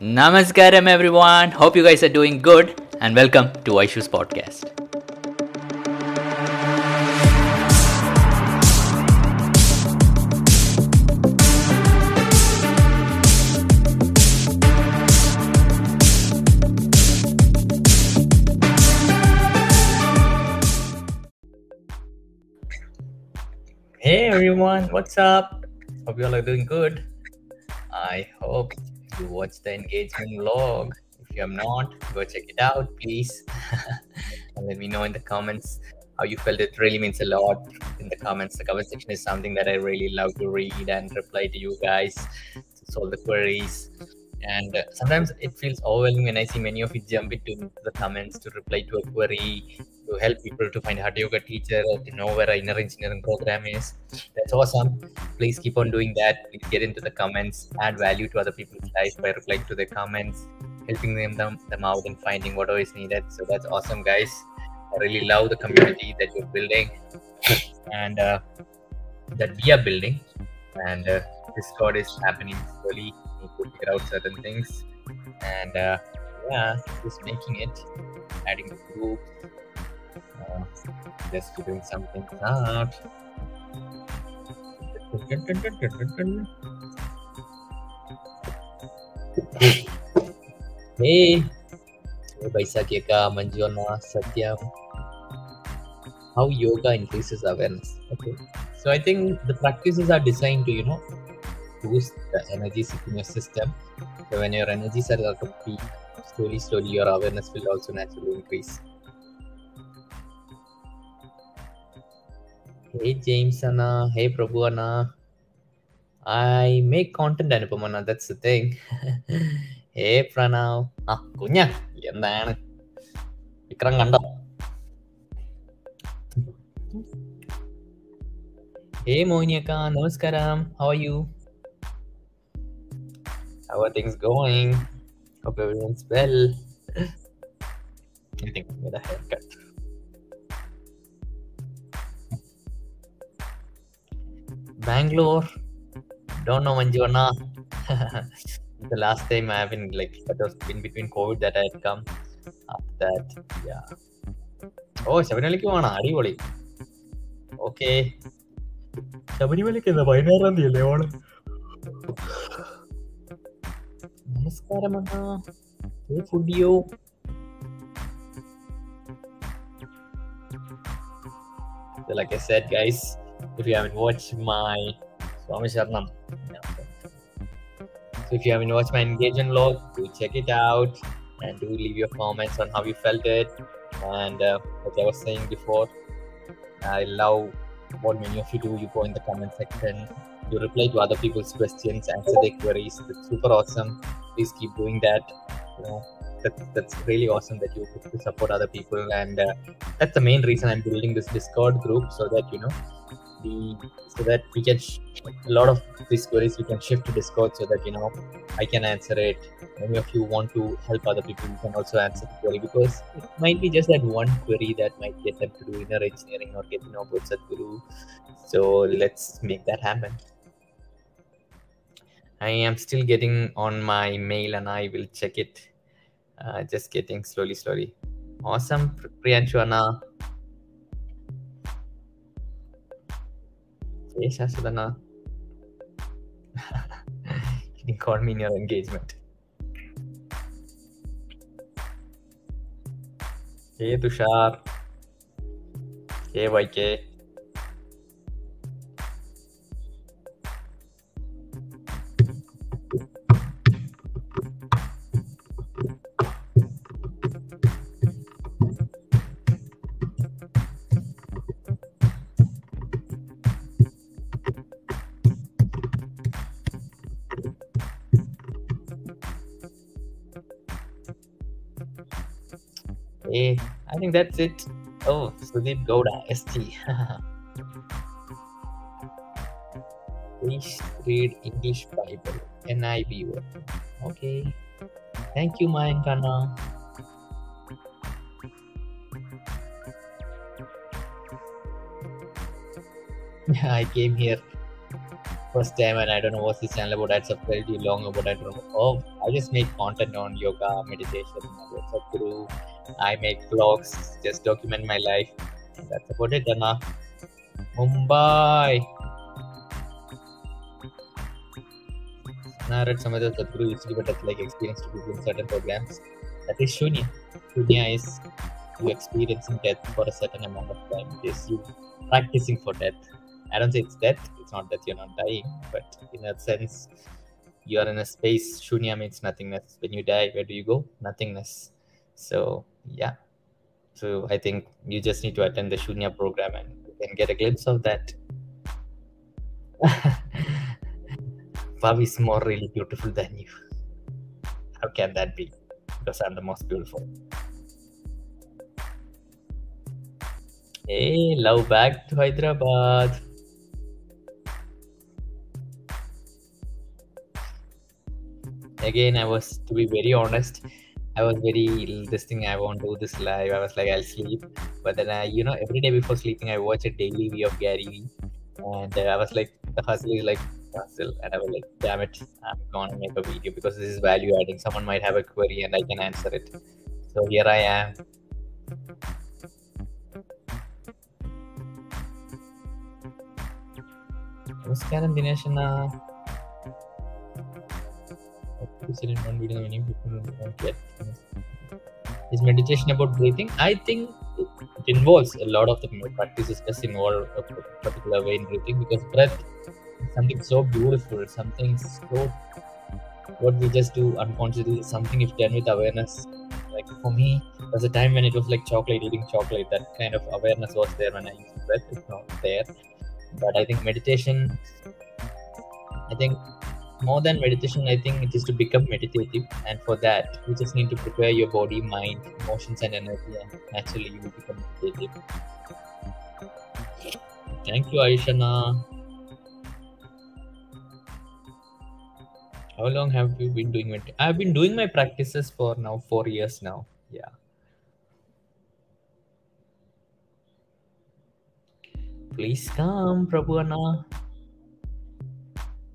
Namaskaram, everyone. Hope you guys are doing good, and welcome to Aishu's podcast. Hey everyone, what's up? Hope you all are doing good. I hope you watched the engagement vlog. If you have not, go check it out, please. and let me know in the comments how you felt. It really means a lot in the comments. The comment section is something that I really love to read and reply to you guys to solve the queries. And uh, sometimes it feels overwhelming when I see many of you jump into the comments to reply to a query, to help people to find a Hatha Yoga teacher, or to know where an inner engineering program is. That's awesome. Please keep on doing that. Please get into the comments, add value to other people's life by replying to their comments, helping them, them, them out and finding whatever is needed. So that's awesome, guys. I really love the community that you're building and uh, that we are building. And uh, Discord is happening slowly. Out certain things. And uh, yeah, just making it, adding groups, uh, just doing something out. Hey, Baisakika, Manjona, Satyam. How yoga increases awareness. Okay. So I think the practices are designed to, you know, boost the energy in your system. So when your energies are a peak, slowly, slowly your awareness will also naturally increase. Hey James Anna, hey Prabhu Anna. I make content Anupamana, that's the thing. hey Pranav. ആ കുഞ്ഞ എന്താണ് വിക്രം കണ്ടോ hey മോനിയക്ക നമസ്കാരം how are you How are things going? Hope everyone's well. I think I'm gonna haircut. Bangalore. Don't know Manjuna. the last time I haven't like that was in between COVID that I had come. After that, yeah. ഓ ശബരിമലയ്ക്ക് പോകണം അടിപൊളി okay ശബരിമലയ്ക്ക് എന്താ പതിനാറാം തീയതി അല്ലേ ഓണം నమస్కారం అన్నా So like I said, guys, if you haven't watched my Swami Sharanam, so if you haven't watched my engagement log, do check it out and do leave your comments on how you felt it. And uh, as I was saying before, I love what many of you do. You go in the comment section you reply to other people's questions, answer their queries. It's super awesome. Please keep doing that. You know, that's, that's really awesome that you support other people. And uh, that's the main reason I'm building this Discord group so that, you know, the so that we can sh- a lot of these queries we can shift to discord so that you know i can answer it many of you want to help other people you can also answer the query because it might be just that one query that might get them to do inner engineering or get to know about sadhguru so let's make that happen i am still getting on my mail and i will check it uh, just getting slowly slowly awesome priyanshu anna Hey, Shashwadana. you can call me in your engagement. Hey, Tushar. Hey, YK. Hey, I think that's it. Oh, Sudeep Gowda, ST. Please read English Bible, NIV. Okay. Thank you, Mayankana. I came here first time and I don't know what's this channel about. That's a pretty long about. I don't know. Oh, I just make content on yoga, meditation, Sadhguru. I make vlogs, just document my life. That's about it, Anna. Mumbai. I read some other Sadhguru used to give it like experience to people in certain programs. That is Shunya. Shunya is you experiencing death for a certain amount of time. It is you practicing for death. I don't say it's death. It's not that you're not dying, but in a sense, you are in a space. Shunya means nothingness. When you die, where do you go? Nothingness. So yeah. So I think you just need to attend the Shunya program and can get a glimpse of that. Bobby is more really beautiful than you. How can that be? Because I'm the most beautiful. Hey, love back to Hyderabad. Again, I was to be very honest. I was very this thing. I won't do this live. I was like, I'll sleep. But then I, you know, every day before sleeping, I watch a daily V of Gary Vee, and uh, I was like, the hustle is like hustle, and I was like, damn it, I'm gonna make a video because this is value adding. Someone might have a query and I can answer it. So here I am. നമസ്കാരം to sit in one video many people don't get is meditation about breathing? I think it involves a lot of the practices just involve a particular way in breathing because breath is something so beautiful something so what we just do unconsciously something if done with awareness. Like for me there's a time when it was like chocolate eating chocolate that kind of awareness was there when i used breath it's not there. But i think meditation i think more than meditation i think it is to become meditative and for that you just need to prepare your body mind emotions and energy and naturally you will become meditative. Thank you aishana. How long have you been doing it i've been doing my practices for now four years now yeah. Please come prabhu anna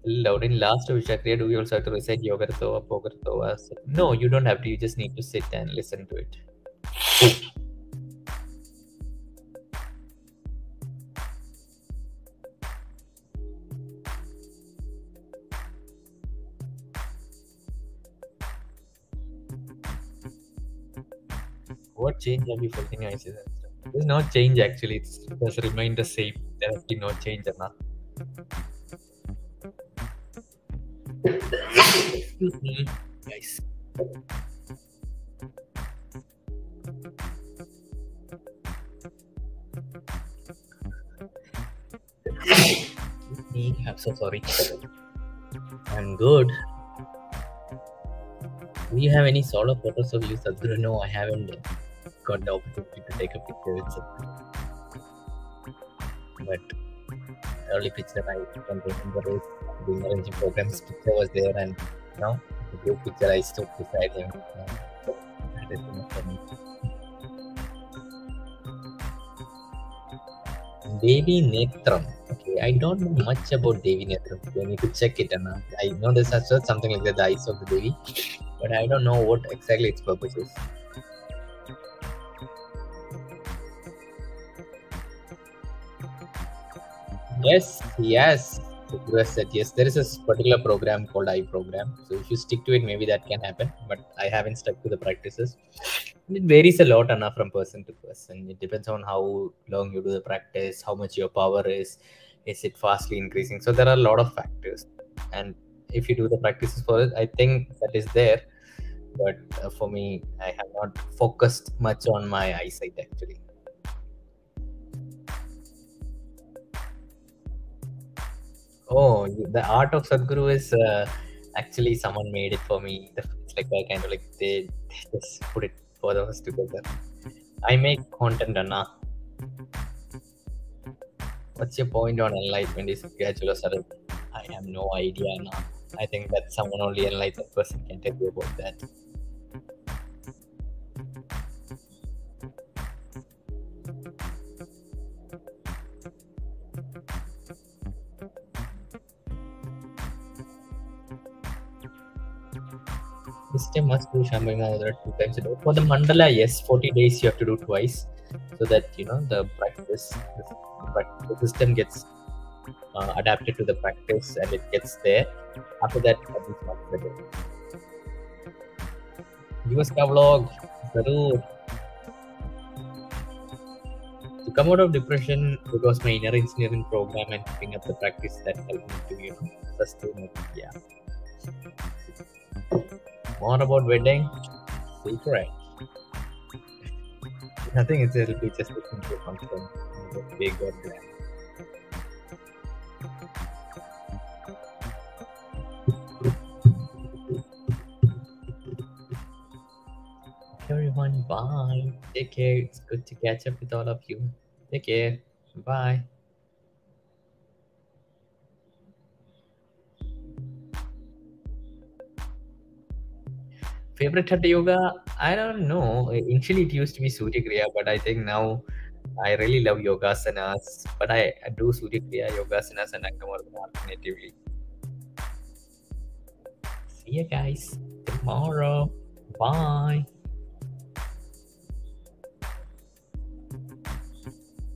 loud in last Chakriya, do we also have to recite Yogartova, Pogartova? No, you don't have to. You just need to sit and listen to it. What change have you felt in your eyes? There's no change actually. It's just remained the same. There has been no change, Anna. Excuse me, guys. me, I'm so sorry. I'm good. Do you have any solo photos of you, Sadhguru? No, I haven't got the opportunity to take a picture with Sadhguru. But only picture I can remember is doing arranging programs. Picture was there, and you know, the group picture I stood beside him. Enough for me. Devi Netram. Okay, I don't know much about Devi Netram. I need to check it. And I know there's something like that, the eyes of the Devi, but I don't know what exactly its purpose is. Yes, yes. Has said yes. There is a particular program called I program. So if you stick to it, maybe that can happen. But I haven't stuck to the practices. It varies a lot, Anna, from person to person. It depends on how long you do the practice, how much your power is, is it fastly increasing. So there are a lot of factors. And if you do the practices for it, I think that is there. But uh, for me, I have not focused much on my eyesight actually. Oh, the art of Sadhguru is uh, actually someone made it for me. It's like I kind of like they, they just put it for us together. I make content, Anna. What's your point on enlightenment? Is gradual or I have no idea, Anna. I think that someone only enlightened person can tell you about that. Must do Shambhavi Mahamudra two times a day. For the mandala, yes, 40 days you have to do twice, so that you know the practice, the, the system gets uh, adapted to the practice and it gets there. After that, at least once day. Us vlog, Zarur. To come out of depression because my inner engineering program and picking up the practice that helped me to you know sustain it. Yeah. More about wedding, secret. I think it's it'll be just looking to a function, big or grand. everyone. Bye. Take care. It's good to catch up with all of you. Take care. Bye. Favorite Hatha Yoga? I don't know. Initially, it used to be Surya Kriya, but I think now I really love Yogasanas. But I, I do Surya Kriya, Yogasanas, and Angamardana alternatively. See you guys tomorrow. Bye.